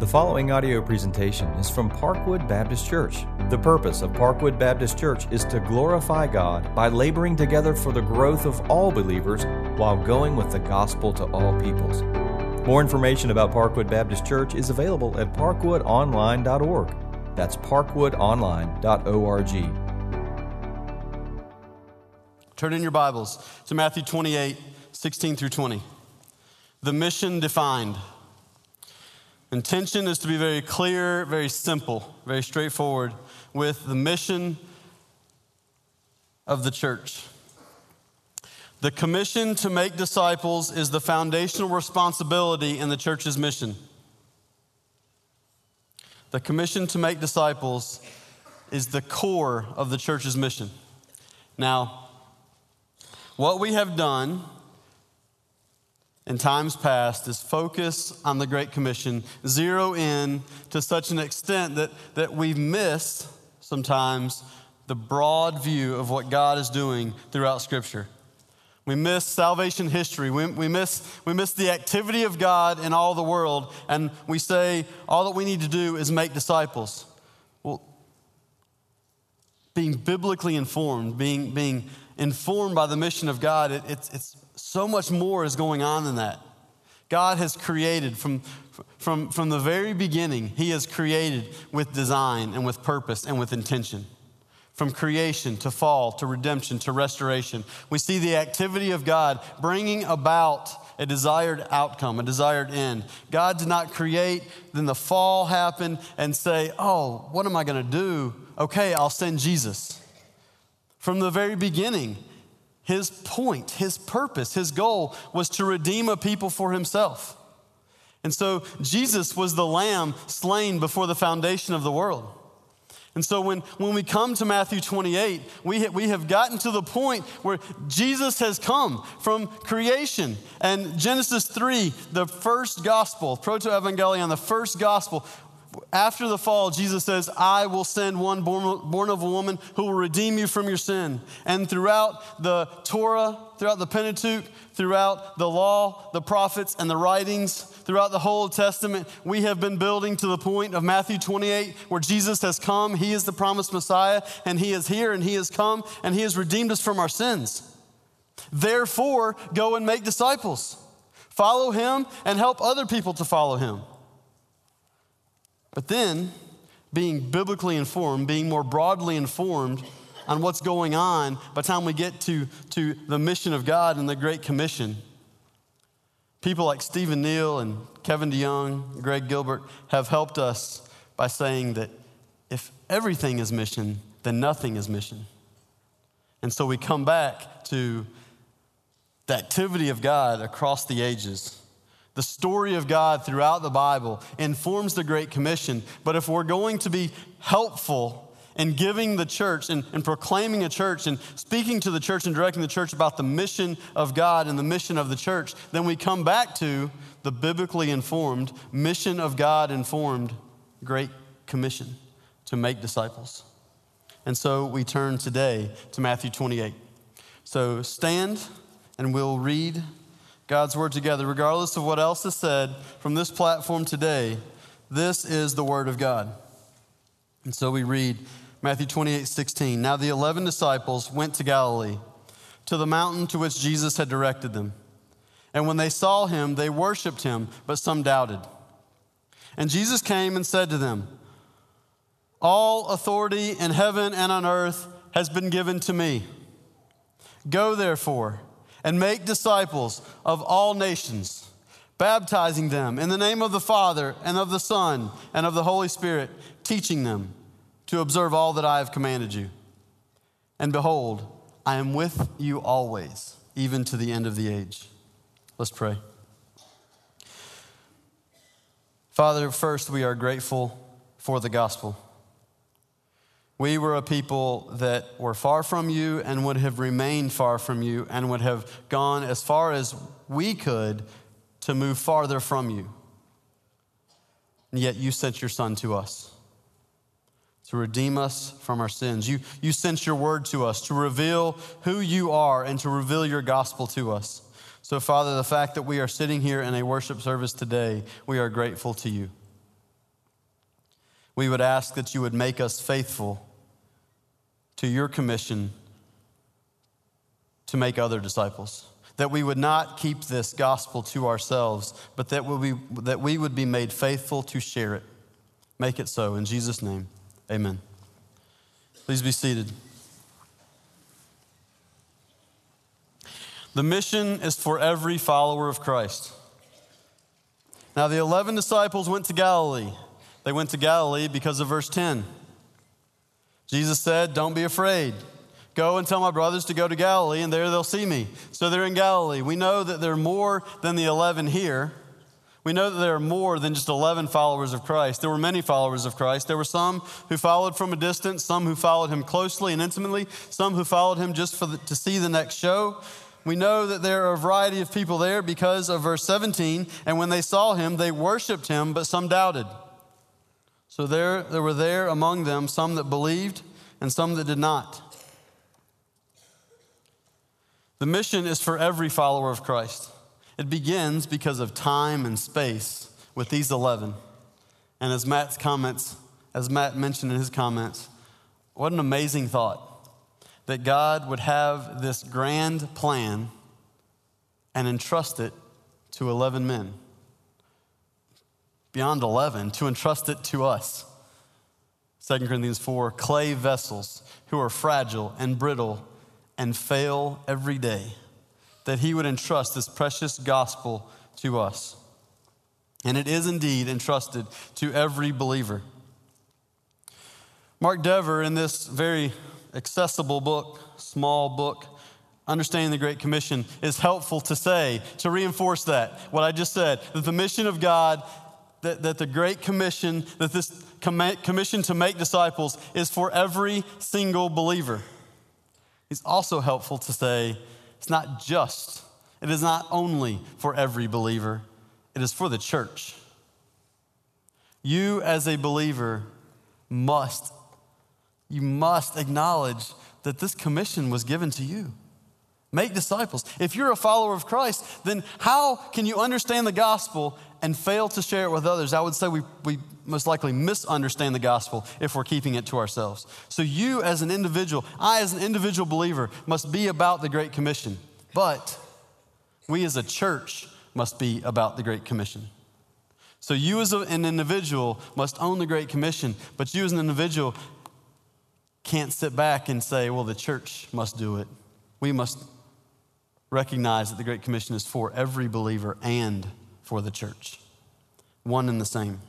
The following audio presentation is from Parkwood Baptist Church. The purpose of Parkwood Baptist Church is to glorify God by laboring together for the growth of all believers while going with the gospel to all peoples. More information about Parkwood Baptist Church is available at parkwoodonline.org. That's parkwoodonline.org. Turn in your Bibles to Matthew 28, 16 through 20. The mission defined. Intention is to be very clear, very simple, very straightforward with the mission of the church. The commission to make disciples is the foundational responsibility in the church's mission. The commission to make disciples is the core of the church's mission. Now, what we have done in times past is focus on the Great Commission, zero in to such an extent that, that we miss sometimes the broad view of what God is doing throughout Scripture. We miss salvation history. We, we, miss, we miss the activity of God in all the world, and we say all that we need to do is make disciples. Well, being biblically informed, being, being informed by the mission of God, it, it's, it's so much more is going on than that. God has created from, from, from the very beginning, He has created with design and with purpose and with intention. From creation to fall to redemption to restoration, we see the activity of God bringing about a desired outcome, a desired end. God did not create, then the fall happened, and say, Oh, what am I going to do? Okay, I'll send Jesus. From the very beginning, his point, his purpose, his goal was to redeem a people for himself. And so Jesus was the lamb slain before the foundation of the world. And so when, when we come to Matthew 28, we, we have gotten to the point where Jesus has come from creation. And Genesis 3, the first gospel, proto-evangelion, the first gospel, after the fall, Jesus says, I will send one born, born, of a woman who will redeem you from your sin. And throughout the Torah, throughout the Pentateuch, throughout the law, the prophets, and the writings, throughout the whole Testament, we have been building to the point of Matthew 28, where Jesus has come. He is the promised Messiah, and He is here, and He has come, and He has redeemed us from our sins. Therefore, go and make disciples. Follow Him and help other people to follow Him. But then, being biblically informed, being more broadly informed on what's going on by the time we get to, to the mission of God and the Great Commission, people like Stephen Neill and Kevin DeYoung, Greg Gilbert have helped us by saying that if everything is mission, then nothing is mission. And so we come back to the activity of God across the ages the story of God throughout the Bible informs the Great Commission. But if we're going to be helpful in giving the church and, and, proclaiming a church and speaking to the church and directing the church about the mission of God and the mission of the church, then we come back to the biblically informed, mission of God informed Great Commission to make disciples. And so we turn today to Matthew 28. So stand and we'll read God's word together, regardless of what else is said from this platform today. This is the word of God. And so we read Matthew 28 16. Now the 11 disciples went to Galilee, to the mountain to which Jesus had directed them. And when they saw him, they worshiped him, but some doubted. And Jesus came and said to them, All authority in heaven and on earth has been given to me. Go therefore and make disciples of all nations, baptizing them in the name of the Father and of the Son and of the Holy Spirit, teaching them to observe all that I have commanded you. And behold, I am with you always, even to the end of the age. Let's pray. Father, first, we are grateful for the gospel. We were a people that were far from you and would have remained far from you and would have gone as far as we could to move farther from you. And yet you sent your son to us to redeem us from our sins. You, you sent your word to us to reveal who you are and to reveal your gospel to us. So, Father, the fact that we are sitting here in a worship service today, we are grateful to you. we would ask that you would make us faithful to your commission to make other disciples. That we would not keep this gospel to ourselves, but that we, that we would be made faithful to share it. Make it so. In Jesus' name, amen. Please be seated. The mission is for every follower of Christ. Now, the 11 disciples went to Galilee. They went to Galilee because of verse 10. Jesus said, Don't be afraid. Go and tell my brothers to go to Galilee, and there they'll see me. So they're in Galilee. We know that there are more than the 11 here. We know that there are more than just 11 followers of Christ. There were many followers of Christ. There were some who followed from a distance, some who followed him closely and intimately, some who followed him just the, to see the next show. We know that there are a variety of people there because of verse 17. And when they saw him, they worshiped him, but some doubted. So there, there were there among them some that believed and some that did not. The mission is for every follower of Christ. It begins because of time and space with these 11. And as Matt's comments, as Matt mentioned in his comments, what an amazing thought that God would have this grand plan and entrust it to 11 men. Beyond 11, to entrust it to us. 2 Corinthians 4 clay vessels who are fragile and brittle and fail every day, that He would entrust this precious gospel to us. And it is indeed entrusted to every believer. Mark Dever, in this very accessible book, small book, Understanding the Great Commission, is helpful to say, to reinforce that, what I just said, that the mission of God, that, that the Great Commission, that this commission to make disciples is for every single believer. It's also helpful to say, it's not just, it is not only for every believer, it is for the church. You, as a believer, must you must acknowledge that this commission was given to you. Make disciples. If you're a follower of Christ, then how can you understand the gospel and fail to share it with others? I would say we, we most likely misunderstand the gospel if we're keeping it to ourselves. So, you as an individual, I as an individual believer, must be about the Great Commission. But we as a church must be about the Great Commission. So, you as an individual must own the Great Commission, but you as an individual can't sit back and say, well, the church must do it. We must recognize that the Great Commission is for every believer and for the church. One and the same.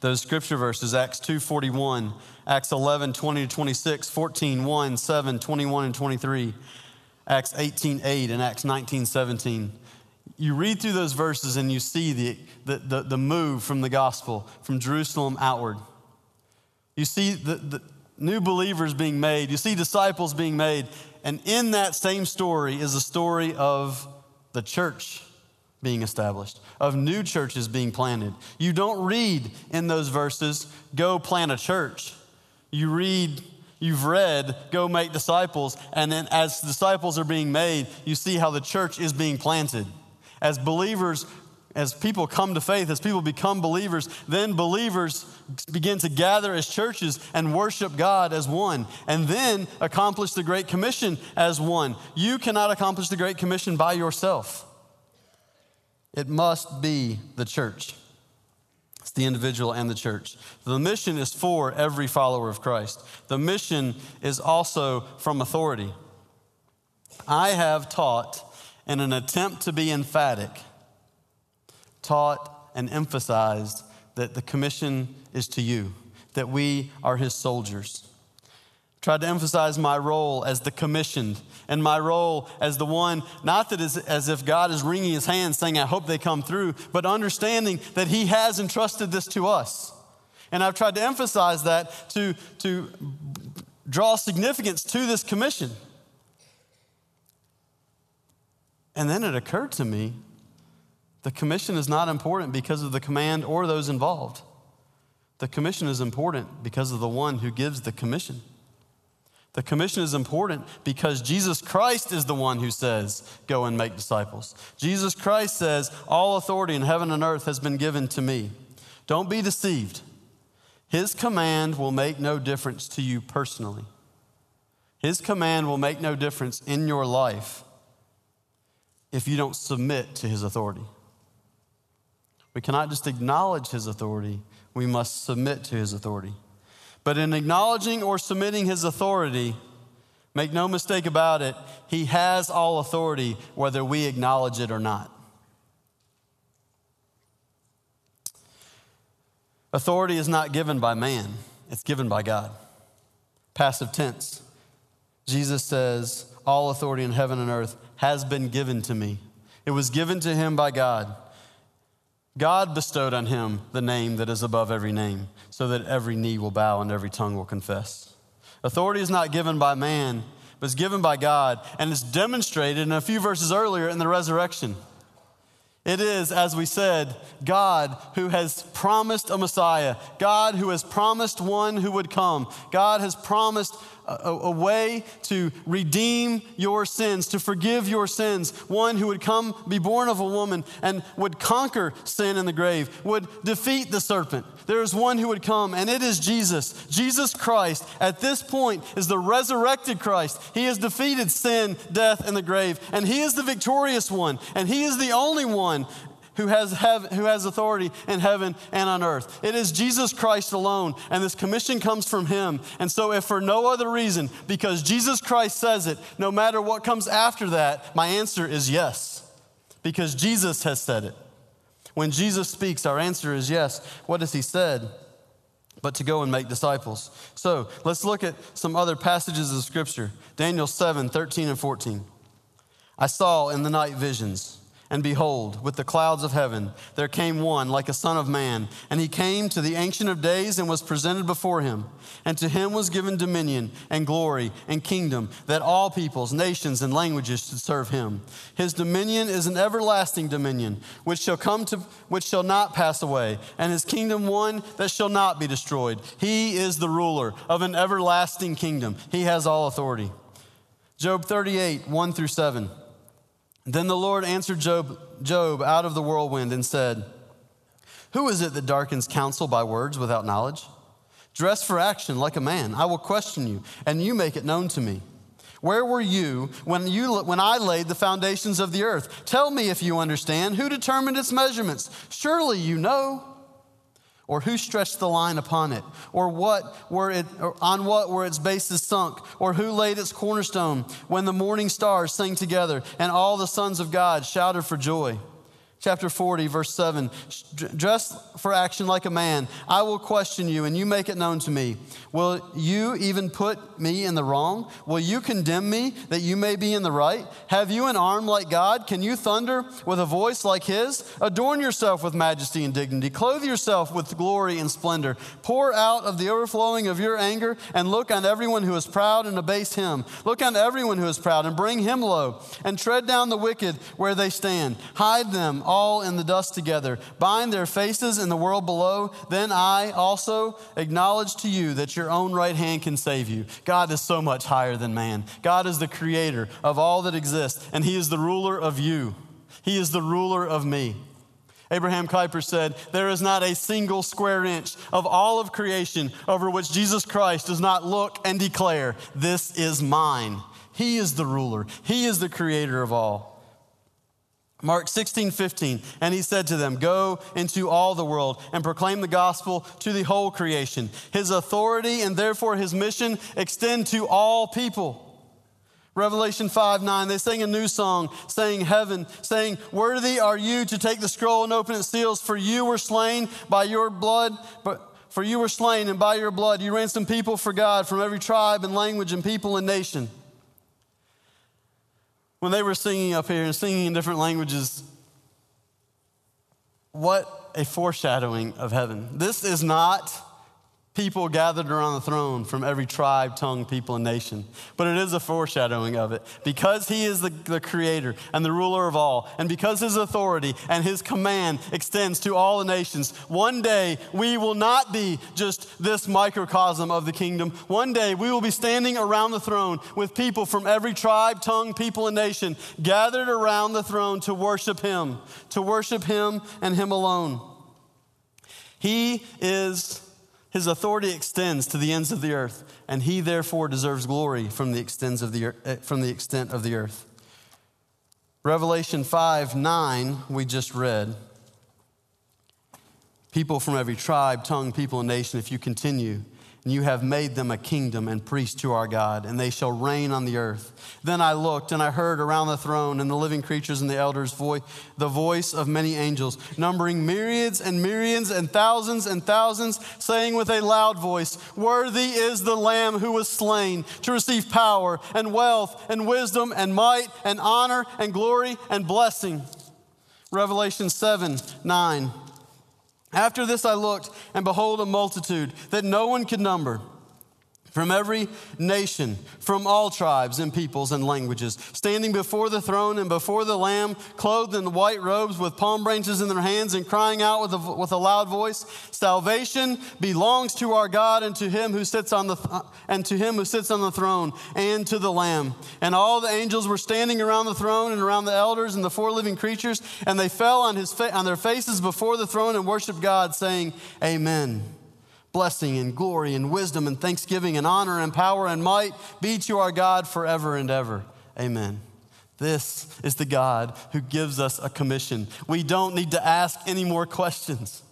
Those scripture verses, Acts 2.41, Acts 11, 20 to 26, 14, 1, 7, 21, and 23, Acts 18, 8, and Acts 19, 17. You read through those verses and you see the, the, the, the move from the gospel, from Jerusalem outward. You see the, the, new believers being made, you see disciples being made. And in that same story is a story of the church being established, of new churches being planted. You don't read in those verses, go plant a church. You read, you've read, go make disciples. And then as disciples are being made, you see how the church is being planted. As believers as people come to faith, as people become believers, then believers begin to gather as churches and worship God as one, and then accomplish the Great Commission as one. You cannot accomplish the Great Commission by yourself, it must be the church. It's the individual and the church. The mission is for every follower of Christ. The mission is also from authority. I have taught in an attempt to be emphatic taught and emphasized that the commission is to you, that we are his soldiers. Tried to emphasize my role as the commissioned and my role as the one, not that as if God is wringing his hands saying, I hope they come through, but understanding that he has entrusted this to us. And I've tried to emphasize that to, to draw significance to this commission. And then it occurred to me the commission is not important because of the command or those involved. The commission is important because of the one who gives the commission. The commission is important because Jesus Christ is the one who says, Go and make disciples. Jesus Christ says, All authority in heaven and earth has been given to me. Don't be deceived. His command will make no difference to you personally. His command will make no difference in your life if you don't submit to His authority. We cannot just acknowledge His authority, we must submit to His authority. But in acknowledging or submitting His authority, make no mistake about it, He has all authority whether we acknowledge it or not. Authority is not given by man, it's given by God. Passive tense. Jesus says, All authority in heaven and earth has been given to me. It was given to him by God. God bestowed on him the name that is above every name, so that every knee will bow and every tongue will confess. Authority is not given by man, but it's given by God, and it's demonstrated in a few verses earlier in the resurrection. It is, as we said, God who has promised a Messiah, God who has promised one who would come, God has promised a, a, way to redeem your sins, to forgive your sins, one who would come, be born of a woman, and would conquer sin in the grave, would defeat the serpent. There is one who would come, and it is Jesus. Jesus Christ, at this point, is the resurrected Christ. He has defeated sin, death, and the grave, and He is the victorious one, and He is the only one who has, have, who has authority in heaven and on earth. It is Jesus Christ alone, and this commission comes from Him. And so, if for no other reason, because Jesus Christ says it, no matter what comes after that, my answer is yes, because Jesus has said it. When Jesus speaks, our answer is yes. What has He said? But to go and make disciples. So let's look at some other passages of Scripture Daniel 7 13 and 14. I saw in the night visions and behold, with the clouds of heaven, there came one like a son of man. And he came to the Ancient of Days and was presented before him. And to him was given dominion and glory and kingdom, that all peoples, nations, and languages should serve him. His dominion is an everlasting dominion, which shall come to which shall not pass away, and his kingdom one that shall not be destroyed. He is the ruler of an everlasting kingdom. He has all authority. Job 38, 1 through 7. Then the Lord answered Job, Job out of the whirlwind and said, Who is it that darkens counsel by words without knowledge? Dress for action like a man. I will question you, and you make it known to me. Where were you when, you when I laid the foundations of the earth? Tell me if you understand. Who determined its measurements? Surely you know. Or who stretched the line upon it? Or what were it or on what were its bases sunk? Or who laid its cornerstone when the morning stars sang together and all the sons of God shouted for joy? Chapter 40, verse 7 Dress for action like a man. I will question you, and you make it known to me. Will you even put me in the wrong? Will you condemn me that you may be in the right? Have you an arm like God? Can you thunder with a voice like his? Adorn yourself with majesty and dignity. Clothe yourself with glory and splendor. Pour out of the overflowing of your anger, and look on everyone who is proud and abase him. Look on everyone who is proud and bring him low, and tread down the wicked where they stand. Hide them all in the dust together, bind their faces in the world below. Then I also acknowledge to you that your own right hand can save you. God is so much higher than man. God is the creator of all that exists, and He is the ruler of you. He is the ruler of me. Abraham Kuyper said, There is not a single square inch of all of creation over which Jesus Christ does not look and declare, This is mine. He is the ruler, He is the creator of all. Mark 16, 15. And he said to them, Go into all the world and proclaim the gospel to the whole creation. His authority and therefore his mission extend to all people. Revelation 5 9, they sang a new song, saying, Heaven, saying, Worthy are you to take the scroll and open its seals, for you were slain by your blood, but for you were slain, and by your blood you ransomed people for God from every tribe and language and people and nation when they were singing up here and singing in different languages, what a foreshadowing of heaven. This is not people gathered around the throne from every tribe, tongue, people, and nation. But it is a foreshadowing of it. Because he is the, the creator and the ruler of all, and because his authority and his command extends to all the nations, one day we will not be just this microcosm of the kingdom. One day we will be standing around the throne with people from every tribe, tongue, people, and nation gathered around the throne to worship him, to worship him and him alone. He is His authority extends to the ends of the earth, and he therefore deserves glory from the, extents of the, eh, from the extent of the earth. Revelation 5 9, we just read. People from every tribe, tongue, people, and nation, if you continue you have made them a kingdom and priests to our God, and they shall reign on the earth. Then I looked, and I heard around the throne and the living creatures and the elders' voice, the voice of many angels, numbering myriads and myriads and thousands and thousands, saying with a loud voice, Worthy is the Lamb who was slain to receive power and wealth and wisdom and might and honor and glory and blessing. Revelation 7 9. After this I looked, and behold, a multitude that no one could number from every nation, from all tribes and peoples and languages, standing before the throne and before the Lamb, clothed in white robes with palm branches in their hands, and crying out with a, with a loud voice, "Salvation belongs to our God and to Him who sits on the th- and to Him who sits on the throne and to the Lamb." And all the angels were standing around the throne and around the elders and the four living creatures, and they fell on his fa- on their faces before the throne and worshiped God, saying, "Amen." Blessing and glory and wisdom and thanksgiving and honor and power and might be to our God forever and ever. Amen. This is the God who gives us a commission. We don't need to ask any more questions.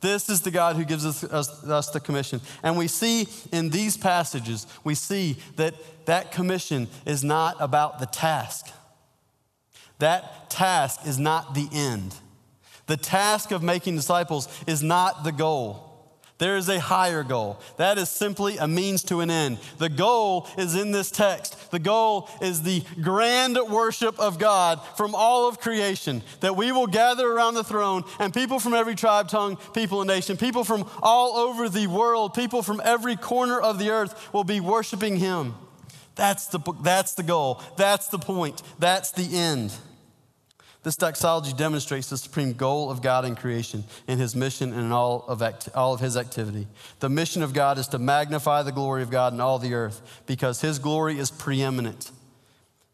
This is the God who gives us, us, us, the commission. And we see in these passages, we see that that commission is not about the task. That task is not the end. The task of making disciples is not the goal. There is a higher goal. That is simply a means to an end. The goal is in this text. The goal is the grand worship of God from all of creation, that we will gather around the throne and people from every tribe, tongue, people, and nation, people from all over the world, people from every corner of the earth will be worshiping Him. That's the, that's the goal. That's the point. That's the end. This doxology demonstrates the supreme goal of God in creation, in his mission, and in all of, act- all of his activity. The mission of God is to magnify the glory of God in all the earth because his glory is preeminent.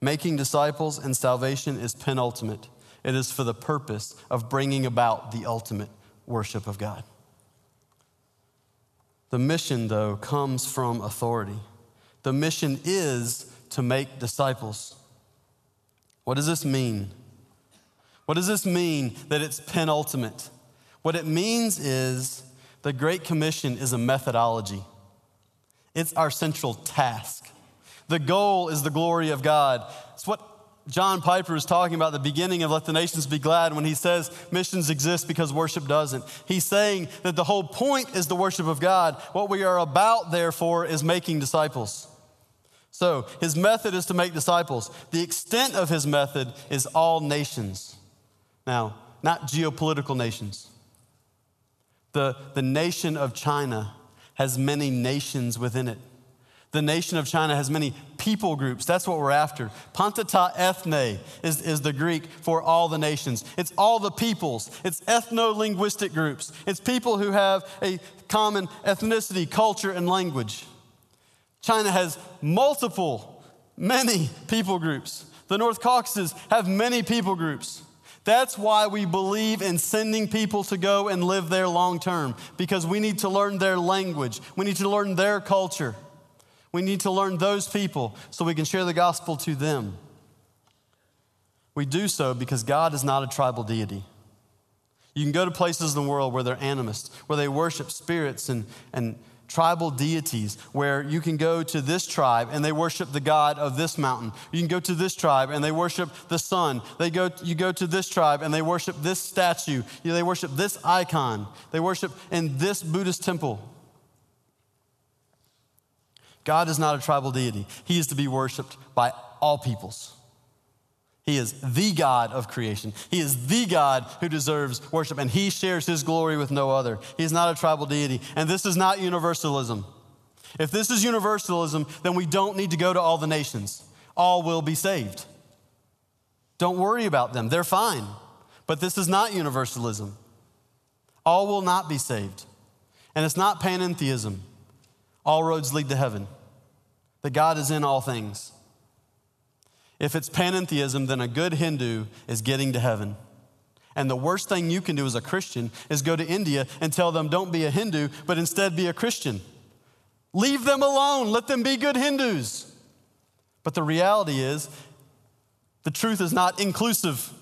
Making disciples and salvation is penultimate. It is for the purpose of bringing about the ultimate worship of God. The mission, though, comes from authority. The mission is to make disciples. What does this mean? What does this mean that it's penultimate? What it means is the Great Commission is a methodology, it's our central task. The goal is the glory of God. It's what John Piper is talking about the beginning of Let the Nations Be Glad when he says missions exist because worship doesn't. He's saying that the whole point is the worship of God. What we are about, therefore, is making disciples. So his method is to make disciples. The extent of his method is all nations. Now, not geopolitical nations. The, the nation of China has many nations within it. The nation of China has many people groups. That's what we're after. Panta ta ethne is, is the Greek for all the nations. It's all the peoples. It's ethno linguistic groups. It's people who have a common ethnicity, culture, and language. China has multiple, many people groups. The North Caucasus have many people groups. That's why we believe in sending people to go and live there long term, because we need to learn their language. We need to learn their culture. We need to learn those people so we can share the gospel to them. We do so because God is not a tribal deity. You can go to places in the world where they're animists, where they worship spirits and, and tribal deities where you can go to this tribe and they worship the god of this mountain. You can go to this tribe and they worship the sun. They go, you go to this tribe and they worship this statue. They worship this icon. They worship in this Buddhist temple. God is not a tribal deity. He is to be worshiped by all peoples. He is the God of creation. He is the God who deserves worship, and he shares his glory with no other. He is not a tribal deity. And this is not universalism. If this is universalism, then we don't need to go to all the nations. All will be saved. Don't worry about them, they're fine. But this is not universalism. All will not be saved. And it's not panentheism. All roads lead to heaven. That God is in all things. If it's panentheism, then a good Hindu is getting to heaven. And the worst thing you can do as a Christian is go to India and tell them, don't be a Hindu, but instead be a Christian. Leave them alone. Let them be good Hindus. But the reality is, the truth is not inclusive.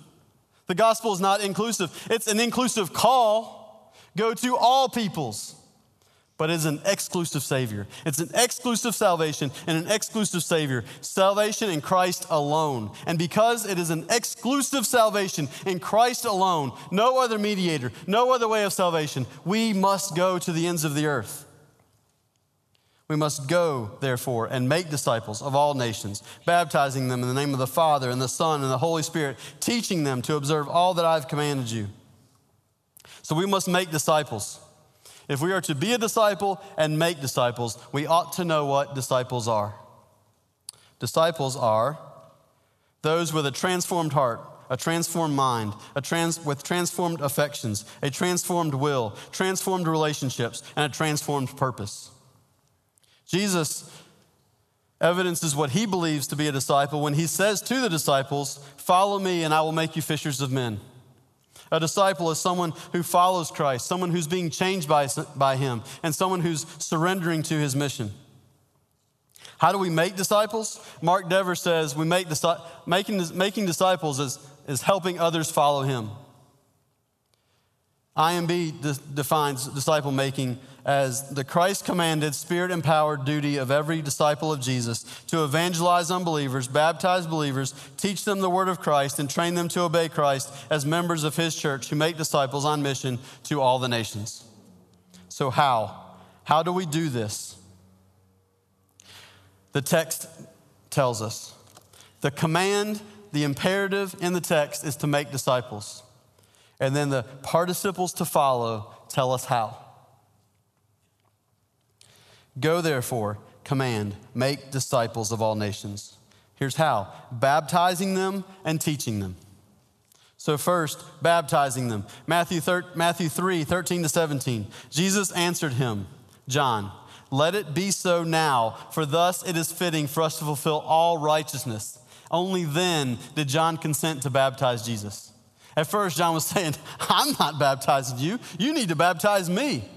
The gospel is not inclusive, it's an inclusive call. Go to all peoples but it's an exclusive Savior. It's an exclusive salvation and an exclusive Savior. Salvation in Christ alone. And because it is an exclusive salvation in Christ alone, no other mediator, no other way of salvation, we must go to the ends of the earth. We must go, therefore, and make disciples of all nations, baptizing them in the name of the Father and the Son and the Holy Spirit, teaching them to observe all that I've commanded you. So we must make disciples. If we are to be a disciple and make disciples, we ought to know what disciples are. Disciples are those with a transformed heart, a transformed mind, a trans, with transformed affections, a transformed will, transformed relationships, and a transformed purpose. Jesus evidences what he believes to be a disciple when he says to the disciples, Follow me, and I will make you fishers of men. A disciple is someone who follows Christ, someone who's being changed by, by him, and someone who's surrendering to his mission. How do we make disciples? Mark Dever says we make making, making disciples is, is helping others follow him. IMB de- defines disciple making as the Christ commanded, spirit empowered duty of every disciple of Jesus to evangelize unbelievers, baptize believers, teach them the word of Christ, and train them to obey Christ as members of his church who make disciples on mission to all the nations. So, how? How do we do this? The text tells us the command, the imperative in the text is to make disciples. And then the participles to follow tell us how. Go therefore, command, make disciples of all nations. Here's how baptizing them and teaching them. So, first, baptizing them. Matthew, thir- Matthew 3 13 to 17. Jesus answered him, John, let it be so now, for thus it is fitting for us to fulfill all righteousness. Only then did John consent to baptize Jesus. At first, John was saying, I'm not baptizing you. You need to baptize me.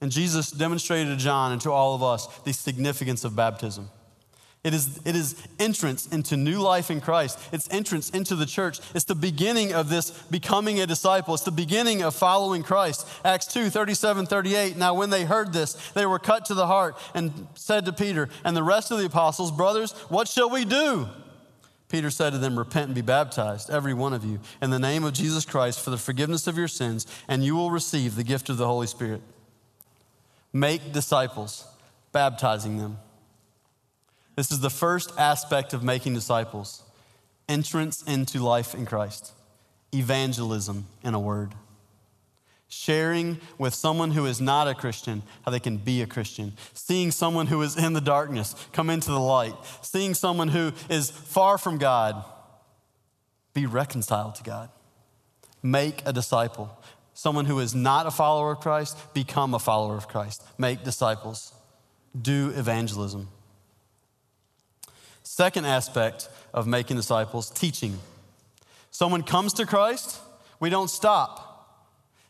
And Jesus demonstrated to John and to all of us the significance of baptism. It is, it is entrance into new life in Christ. It's entrance into the church. It's the beginning of this becoming a disciple. It's the beginning of following Christ. Acts 2 37, 38. Now, when they heard this, they were cut to the heart and said to Peter and the rest of the apostles, Brothers, what shall we do? Peter said to them, Repent and be baptized, every one of you, in the name of Jesus Christ for the forgiveness of your sins, and you will receive the gift of the Holy Spirit. Make disciples, baptizing them. This is the first aspect of making disciples entrance into life in Christ, evangelism, in a word sharing with someone who is not a Christian how they can be a Christian, seeing someone who is in the darkness come into the light, seeing someone who is far from God be reconciled to God. Make a disciple. Someone who is not a follower of Christ, become a follower of Christ. Make disciples. Do evangelism. Second aspect of making disciples, teaching. Someone comes to Christ, we don't stop.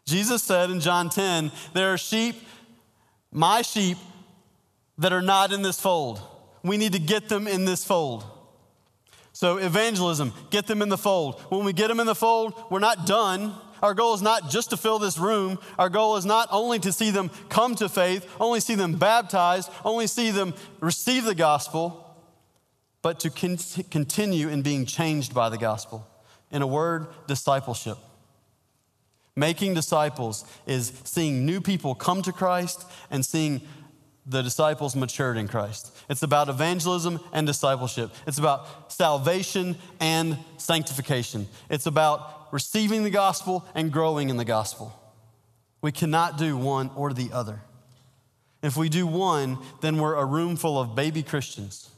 Jesus said in John 10, There are sheep, my sheep, that are not in this fold. We need to get them in this fold. So, evangelism, get them in the fold. When we get them in the fold, we're not done. Our goal is not just to fill this room. Our goal is not only to see them come to faith, only see them baptized, only see them receive the gospel, but to con- continue in being changed by the gospel. In a word, discipleship. Making disciples is seeing new people come to Christ and seeing the disciples matured in Christ. It's about evangelism and discipleship. It's about salvation and sanctification. It's about receiving the gospel and growing in the gospel. We cannot do one or the other. If we do one, then we're a room full of baby Christians.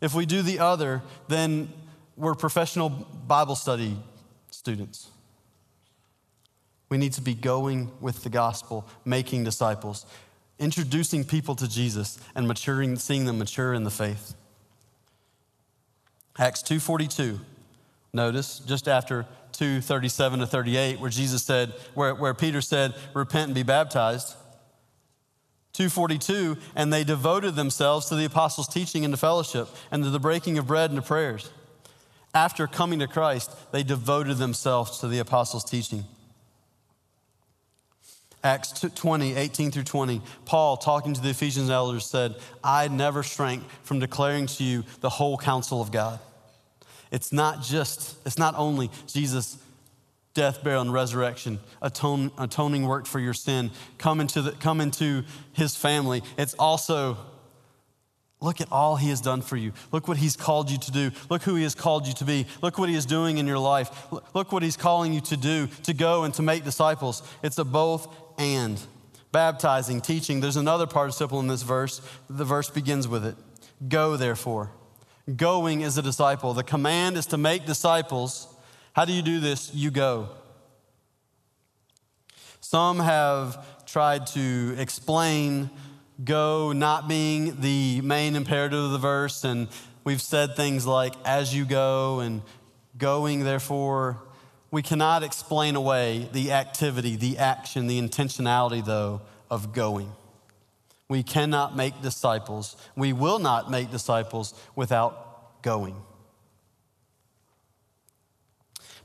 If we do the other, then we're professional Bible study students. We need to be going with the gospel, making disciples, introducing people to Jesus and maturing, seeing them mature in the faith. Acts 2:42. Notice just after 2:37 to 38, where Jesus said, where, where Peter said, Repent and be baptized. 242, and they devoted themselves to the apostles' teaching and to fellowship, and to the breaking of bread and to prayers. After coming to Christ, they devoted themselves to the apostles' teaching. Acts 20, 18 through 20, Paul, talking to the Ephesians elders, said, I never shrank from declaring to you the whole counsel of God. It's not just, it's not only Jesus' death, burial, and resurrection, atone, atoning work for your sin, come into, the, come into his family. It's also, look at all he has done for you. Look what he's called you to do. Look who he has called you to be. Look what he is doing in your life. Look what he's calling you to do, to go and to make disciples. It's a both and. Baptizing, teaching. There's another participle in this verse. The verse begins with it. Go, therefore. Going is a disciple. The command is to make disciples. How do you do this? You go. Some have tried to explain go not being the main imperative of the verse, and we've said things like as you go and going, therefore. We cannot explain away the activity, the action, the intentionality, though, of going. We cannot make disciples. We will not make disciples without going.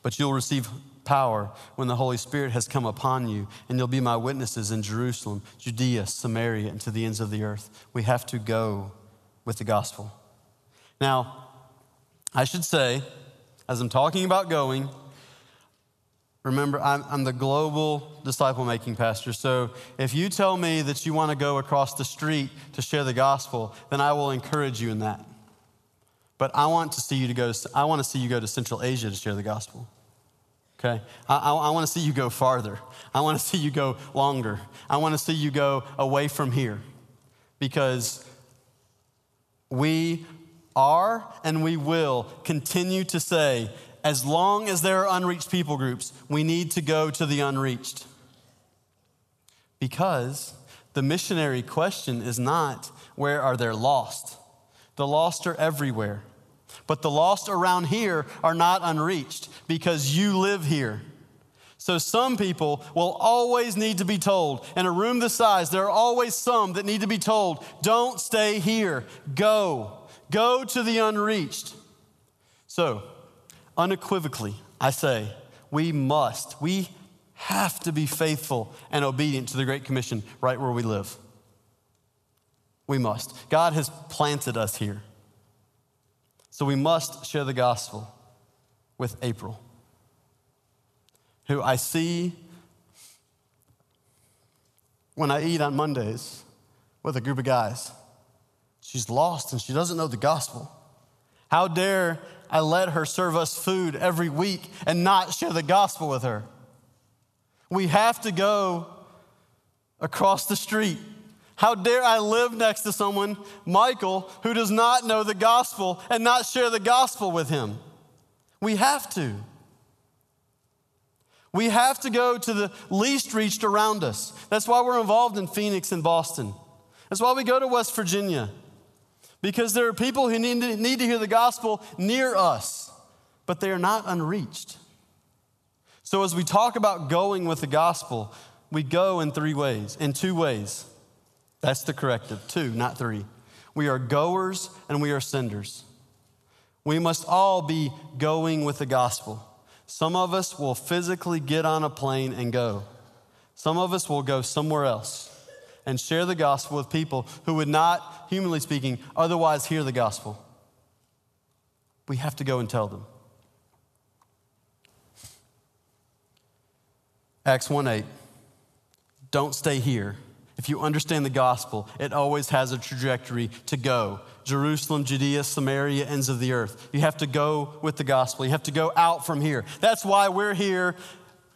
But you'll receive power when the Holy Spirit has come upon you, and you'll be my witnesses in Jerusalem, Judea, Samaria, and to the ends of the earth. We have to go with the gospel. Now, I should say, as I'm talking about going, Remember, I'm, I'm, the global disciple making pastor. So if you tell me that you want to go across the street to share the gospel, then I will encourage you in that. But I want to see you to go. I want to see you go to Central Asia to share the gospel. Okay, I, I, I want to see you go farther. I want to see you go longer. I want to see you go away from here, because we are and we will continue to say as long as there are unreached people groups, we need to go to the unreached. Because the missionary question is not where are there lost? The lost are everywhere. But the lost around here are not unreached because you live here. So some people will always need to be told. In a room this size, there are always some that need to be told, don't stay here. Go. Go to the unreached. So, unequivocally, I say, we must, we have to be faithful and obedient to the Great Commission right where we live. We must. God has planted us here. So we must share the gospel with April, who I see when I eat on Mondays with a group of guys. She's lost and she doesn't know the gospel. How dare I let her serve us food every week and not share the gospel with her. We have to go across the street. How dare I live next to someone, Michael, who does not know the gospel and not share the gospel with him? We have to. We have to go to the least reached around us. That's why we're involved in Phoenix and Boston. That's why we go to West Virginia because there are people who need to, need to hear the gospel near us, but they are not unreached. So, as we talk about going with the gospel, we go in three ways, in two ways. That's the corrective, two, not three. We are goers and we are senders. We must all be going with the gospel. Some of us will physically get on a plane and go, some of us will go somewhere else and share the gospel with people who would not, humanly speaking, otherwise hear the gospel. We have to go and tell them. Acts 1 8. Don't stay here. If you understand the gospel, it always has a trajectory to go. Jerusalem, Judea, Samaria, ends of the earth. You have to go with the gospel. You have to go out from here. That's why we're here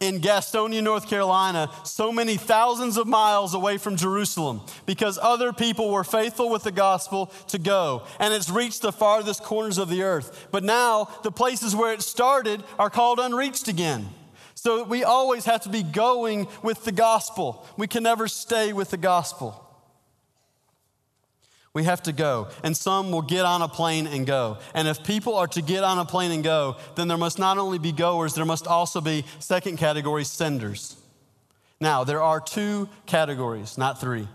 in Gastonia, North Carolina, so many thousands of miles away from Jerusalem because other people were faithful with the gospel to go. And it's reached the farthest corners of the earth. But now the places where it started are called unreached again. So we always have to be going with the gospel. We can never stay with the gospel. We have to go. And some will get on a plane and go. And if people are to get on a plane and go, then there must not only be goers, there must also be, second category, senders. Now, there are two categories, not three.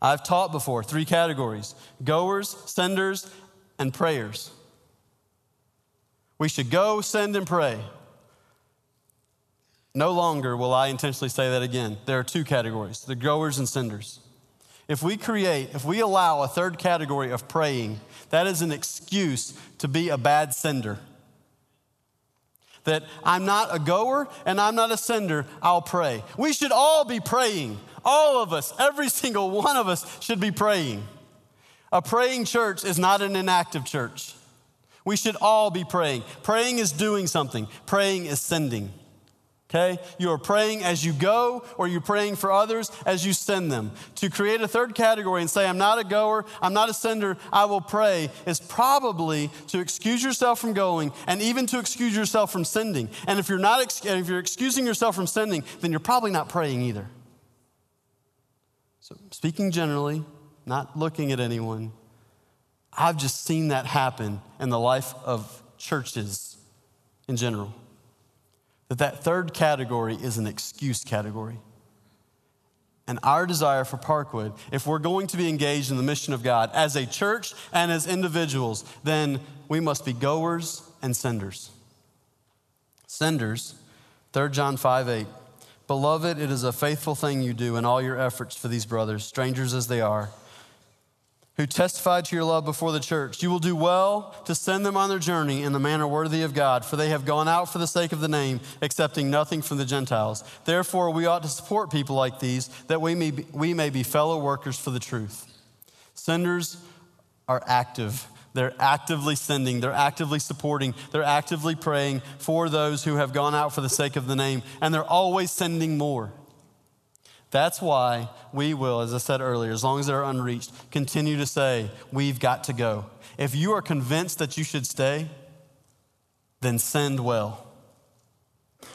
I've taught before three categories goers, senders, and prayers. We should go, send, and pray. No longer will I intentionally say that again. There are two categories the goers and senders. If we create, if we allow a third category of praying, that is an excuse to be a bad sender. That I'm not a goer and I'm not a sender, I'll pray. We should all be praying. All of us, every single one of us should be praying. A praying church is not an inactive church. We should all be praying. Praying is doing something, praying is sending. Okay? You are praying as you go, or you're praying for others as you send them. To create a third category and say, I'm not a goer, I'm not a sender, I will pray, is probably to excuse yourself from going and even to excuse yourself from sending. And if you're not if you're excusing yourself from sending, then you're probably not praying either. So speaking generally, not looking at anyone, I've just seen that happen in the life of churches in general that that third category is an excuse category. And our desire for Parkwood, if we're going to be engaged in the mission of God as a church and as individuals, then we must be goers and senders. Senders, 3 John 5 8. Beloved, it is a faithful thing you do in all your efforts for these brothers, strangers as they are who testified to your love before the church. You will do well to send them on their journey in the manner worthy of God, for they have gone out for the sake of the name, accepting nothing from the Gentiles. Therefore, we ought to support people like these, that we may be, we may be fellow workers for the truth. Senders are active. They're actively sending, they're actively supporting, they're actively praying for those who have gone out for the sake of the name, and they're always sending more. That's why we will, as I said earlier, as long as they're unreached, continue to say, We've got to go. If you are convinced that you should stay, then send well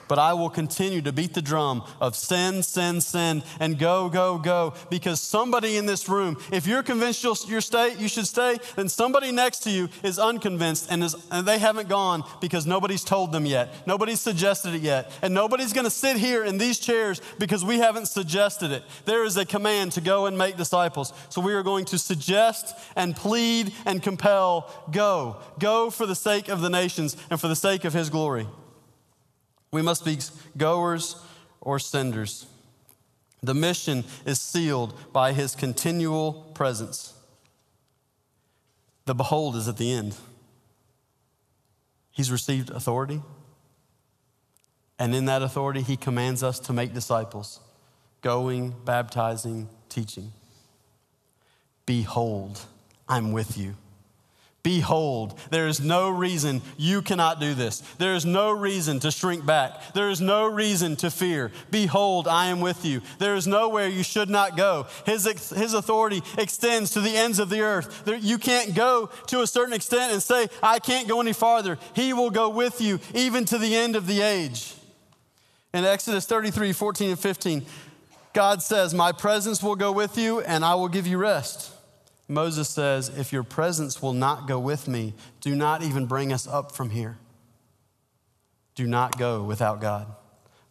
but I will continue to beat the drum of sin, sin, sin, and go, go, go. Because somebody in this room, if you're convinced you'll, you're stay, you should stay, then somebody next to you is unconvinced and, is, and they haven't gone because nobody's told them yet. Nobody's suggested it yet. And nobody's going to sit here in these chairs because we haven't suggested it. There is a command to go and make disciples. So we are going to suggest and plead and compel go. Go for the sake of the nations and for the sake of his glory. We must be goers or senders. The mission is sealed by his continual presence. The behold is at the end. He's received authority, and in that authority, he commands us to make disciples, going, baptizing, teaching. Behold, I'm with you Behold, there is no reason you cannot do this. There is no reason to shrink back. There is no reason to fear. Behold, I am with you. There is nowhere you should not go. His, his authority extends to the ends of the earth. There, you can't go to a certain extent and say, I can't go any farther. He will go with you even to the end of the age. In Exodus 33 14 and 15, God says, My presence will go with you and I will give you rest. Moses says, If your presence will not go with me, do not even bring us up from here. Do not go without God.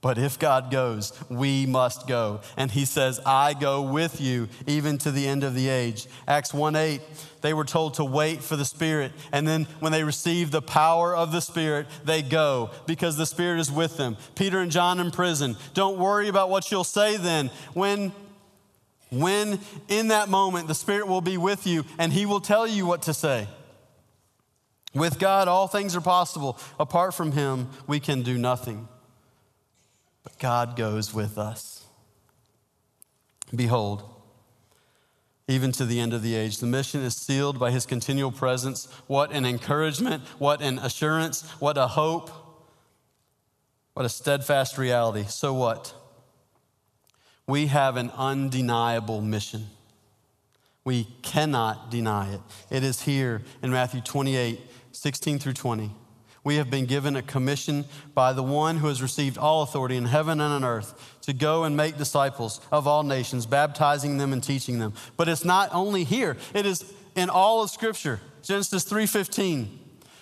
But if God goes, we must go. And he says, I go with you even to the end of the age. Acts 1 8, they were told to wait for the Spirit. And then when they receive the power of the Spirit, they go because the Spirit is with them. Peter and John in prison. Don't worry about what you'll say then. When when in that moment the Spirit will be with you and He will tell you what to say. With God, all things are possible. Apart from Him, we can do nothing. But God goes with us. Behold, even to the end of the age. The mission is sealed by his continual presence. What an encouragement, what an assurance, what a hope, what a steadfast reality. So what? We have an undeniable mission. We cannot deny it. It is here in Matthew 28 16 through 20. we have been given a commission by the one who has received all authority in heaven and on earth to go and make disciples of all nations, baptizing them and teaching them. But it's not only here, it is in all of Scripture. Genesis 3:15,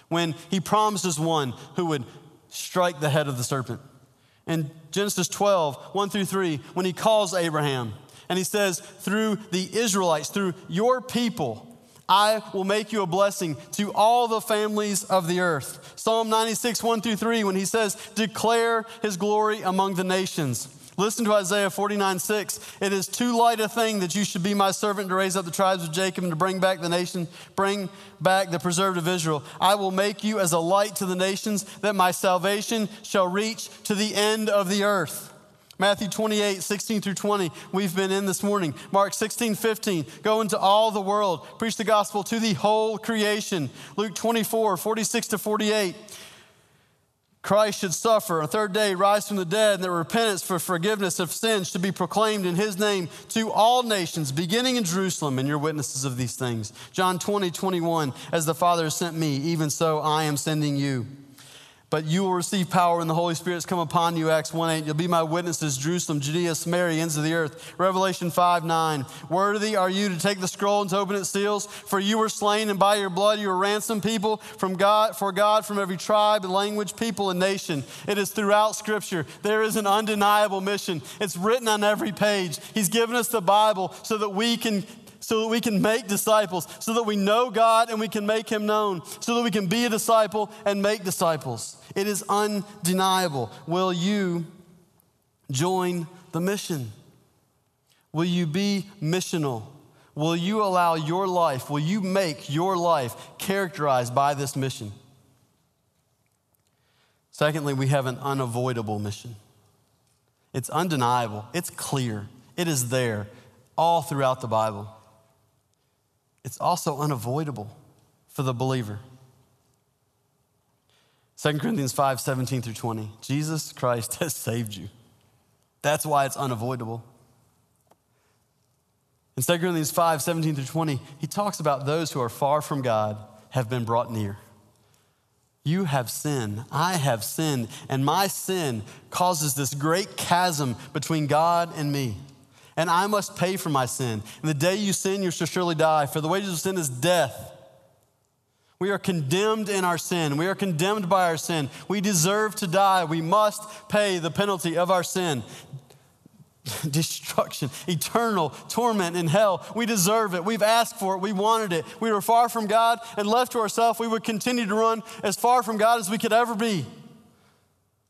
when he promises one who would strike the head of the serpent. In Genesis 12, 1 through 3, when he calls Abraham, and he says, through the Israelites, through your people, I will make you a blessing to all the families of the earth. Psalm 96, 1 through 3, when he says, Declare his glory among the nations. Listen to Isaiah 49, 6. It is too light a thing that you should be my servant to raise up the tribes of Jacob and to bring back the nation, bring back the preserved of Israel. I will make you as a light to the nations, that my salvation shall reach to the end of the earth. Matthew 28, 16 through 20, we've been in this morning. Mark 16, 15, go into all the world, preach the gospel to the whole creation. Luke 24, 46 to 48. Christ should suffer, a third day rise from the dead, and that repentance for forgiveness of sins should be proclaimed in his name to all nations, beginning in Jerusalem, and you're witnesses of these things. John 20, 21, as the Father has sent me, even so I am sending you. But you will receive power when the Holy Spirit's come upon you, Acts 1 8. You'll be my witnesses, Jerusalem, Judea, Samaria, ends of the earth. Revelation 5 9. Worthy are you to take the scroll and to open its seals, for you were slain, and by your blood you were ransomed people from God, for God from every tribe, language, people, and nation. It is throughout Scripture. There is an undeniable mission. It's written on every page. He's given us the Bible so that we can so that we can make disciples, so that we know God and we can make Him known, so that we can be a disciple and make disciples. It is undeniable. Will you join the mission? Will you be missional? Will you allow your life, will you make your life characterized by this mission? Secondly, we have an unavoidable mission. It's undeniable, it's clear, it is there all throughout the Bible. It's also unavoidable for the believer. 2 Corinthians 5 17 through 20. Jesus Christ has saved you. That's why it's unavoidable. In 2 Corinthians 5 17 through 20, he talks about those who are far from God have been brought near. You have sinned. I have sinned. And my sin causes this great chasm between God and me. And I must pay for my sin. And the day you sin, you shall surely die. For the wages of sin is death. We are condemned in our sin. We are condemned by our sin. We deserve to die. We must pay the penalty of our sin. Destruction, eternal torment in hell. We deserve it. We've asked for it. We wanted it. We were far from God and left to ourselves. We would continue to run as far from God as we could ever be.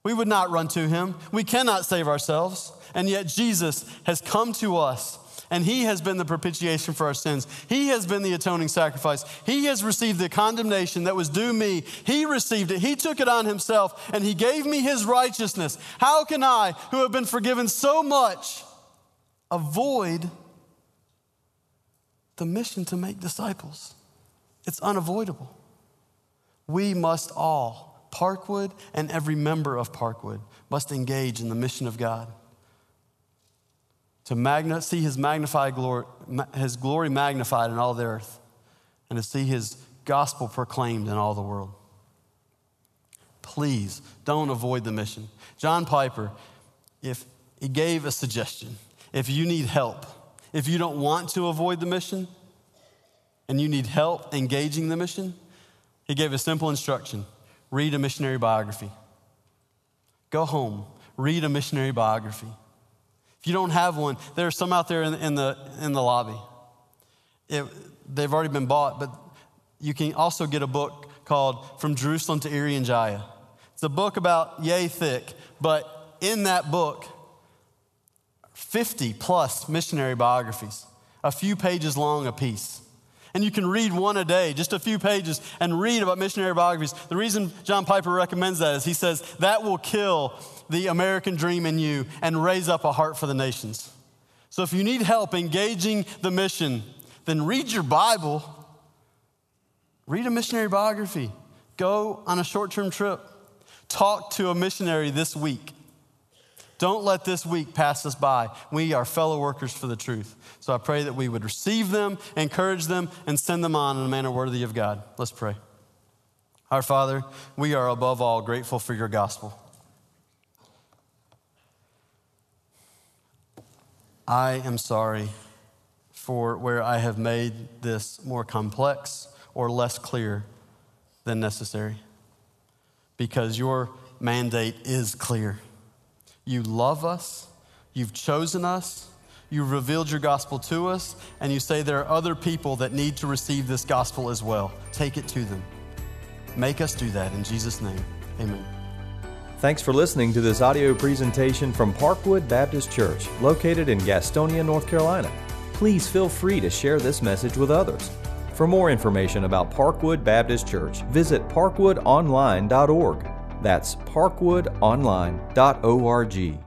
We would not run to Him. We cannot save ourselves. And yet, Jesus has come to us and he has been the propitiation for our sins. He has been the atoning sacrifice. He has received the condemnation that was due me. He received it. He took it on himself, and he gave me his righteousness. How can I, who have been forgiven so much, avoid the mission to make disciples? It's unavoidable. We must all, Parkwood and every member of Parkwood, must engage in the mission of God to magna- see his, magnified glory, his glory magnified in all the earth, and to see his gospel proclaimed in all the world. Please don't avoid the mission. John Piper, if he gave a suggestion, if you need help, if you don't want to avoid the mission, and you need help engaging the mission, he gave a simple instruction read a missionary biography. Go home, read a missionary biography. If you don't have one, there are some out there in, in the, in the lobby. It, they've already been bought, but you can also get a book called From Jerusalem to Irian Jaya. It's a book about yay thick, but in that book, 50 plus missionary biographies, a few pages long a piece. And you can read one a day, just a few pages, and read about missionary biographies. The reason John Piper recommends that is he says that will kill the American dream in you and raise up a heart for the nations. So if you need help engaging the mission, then read your Bible, read a missionary biography, go on a short term trip, talk to a missionary this week. Don't let this week pass us by. We are fellow workers for the truth. So I pray that we would receive them, encourage them, and send them on in a manner worthy of God. Let's pray. Our Father, we are above all grateful for your gospel. I am sorry for where I have made this more complex or less clear than necessary because your mandate is clear. You love us, you've chosen us, you've revealed your gospel to us, and you say there are other people that need to receive this gospel as well. Take it to them. Make us do that in Jesus' name. Amen. Thanks for listening to this audio presentation from Parkwood Baptist Church, located in Gastonia, North Carolina. Please feel free to share this message with others. For more information about Parkwood Baptist Church, visit parkwoodonline.org. That's parkwoodonline.org.